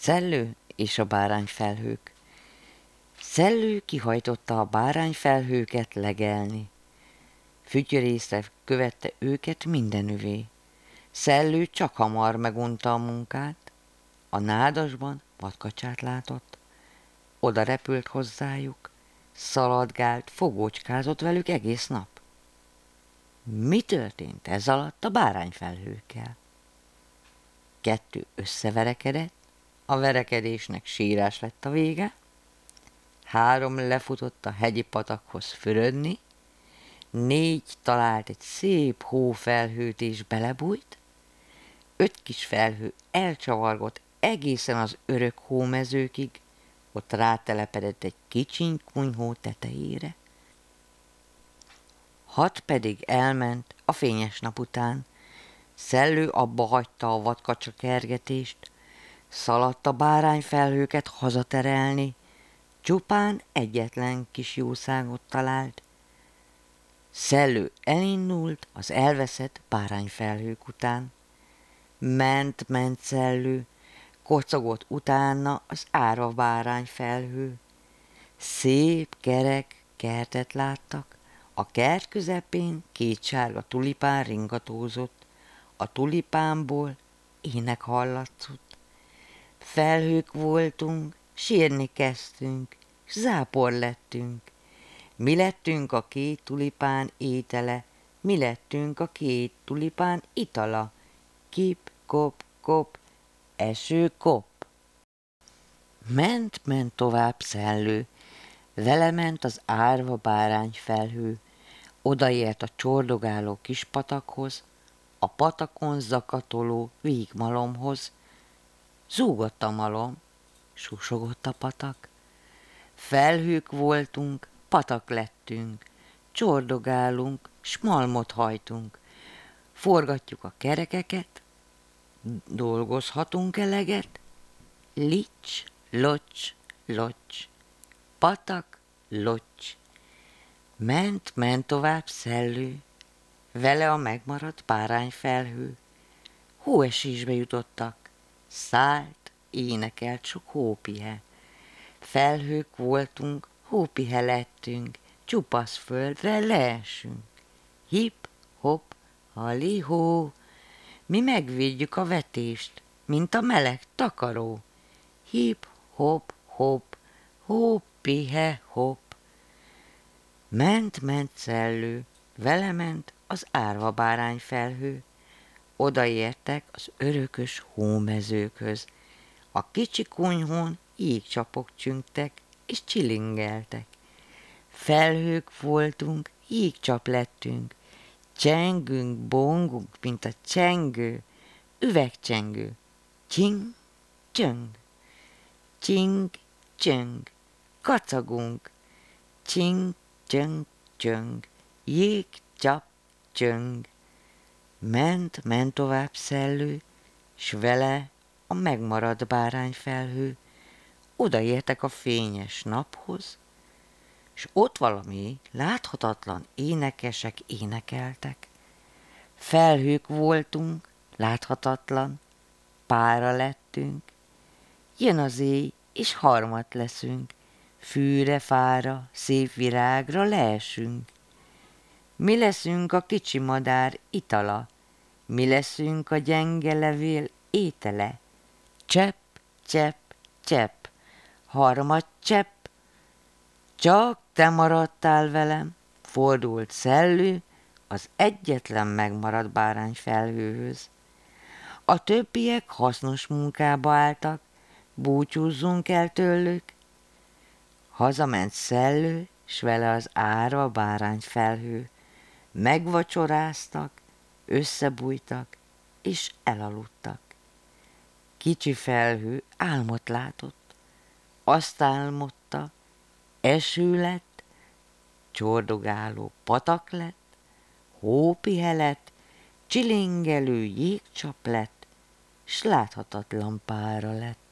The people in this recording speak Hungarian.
Szellő és a bárányfelhők. Szellő kihajtotta a bárányfelhőket legelni. Fütyörészre követte őket mindenüvé. Szellő csak hamar megunta a munkát. A nádasban vadkacsát látott. Oda repült hozzájuk, szaladgált, fogócskázott velük egész nap. Mi történt ez alatt a bárányfelhőkkel? Kettő összeverekedett, a verekedésnek sírás lett a vége, három lefutott a hegyi patakhoz fürödni, négy talált egy szép hófelhőt és belebújt, öt kis felhő elcsavargott egészen az örök hómezőkig, ott rátelepedett egy kicsiny kunyhó tetejére. Hat pedig elment a fényes nap után, Szellő abba hagyta a vadkacsa kergetést, szaladt a bárányfelhőket hazaterelni, csupán egyetlen kis jószágot talált. Szellő elindult az elveszett bárányfelhők után. Ment, ment szellő, kocogott utána az árva bárányfelhő. Szép, kerek kertet láttak, a kert közepén két sárga tulipán ringatózott, a tulipánból ének hallatszott. Felhők voltunk, sírni kezdtünk, s zápor lettünk. Mi lettünk a két tulipán étele, mi lettünk a két tulipán itala. Kip, kop, kop, eső, kop. Ment, ment tovább szellő, vele ment az árva bárány felhő, odaért a csordogáló kis patakhoz, a patakon zakatoló vígmalomhoz. Zúgott a malom, susogott a patak. Felhők voltunk, patak lettünk, csordogálunk, s malmot hajtunk. Forgatjuk a kerekeket, dolgozhatunk eleget, lics, locs, locs, patak, locs. Ment, ment tovább szellő, vele a megmaradt felhő. Hóesésbe jutottak, szállt, énekelt sok hópihe. Felhők voltunk, hópihe lettünk, csupasz földre leesünk. Hip, hop, hali-hó, mi megvédjük a vetést, mint a meleg takaró. Hip, hop, hop, hop, pihe, hop. Ment, ment szellő, vele ment az árva bárány felhő. Odaértek az örökös hómezőkhöz. A kicsi kunyhón jégcsapok csüngtek, és csilingeltek. Felhők voltunk, jégcsap lettünk, csengünk, bongunk, mint a csengő, üvegcsengő. Csing, csöng, csing, csöng, kacagunk, csing, csöng, csöng, jég, csap, csöng. Ment, ment tovább szellő, s vele a megmaradt bárányfelhő. Odaértek a fényes naphoz, s ott valami láthatatlan énekesek énekeltek. Felhők voltunk, láthatatlan, pára lettünk. Jön az éj, és harmat leszünk, fűre, fára, szép virágra leesünk. Mi leszünk a kicsi madár itala, mi leszünk a gyenge levél étele. Csepp, csepp, csepp, harmad csepp, csak te maradtál velem, fordult szellő az egyetlen megmaradt bárány felhőhöz. A többiek hasznos munkába álltak, búcsúzzunk el tőlük. Hazament szellő, s vele az ára bárány felhő. Megvacsoráztak, összebújtak, és elaludtak. Kicsi felhő álmot látott, azt álmodta, eső lett, csordogáló patak lett, hópihe csilingelő jégcsap lett, s láthatatlan pára lett.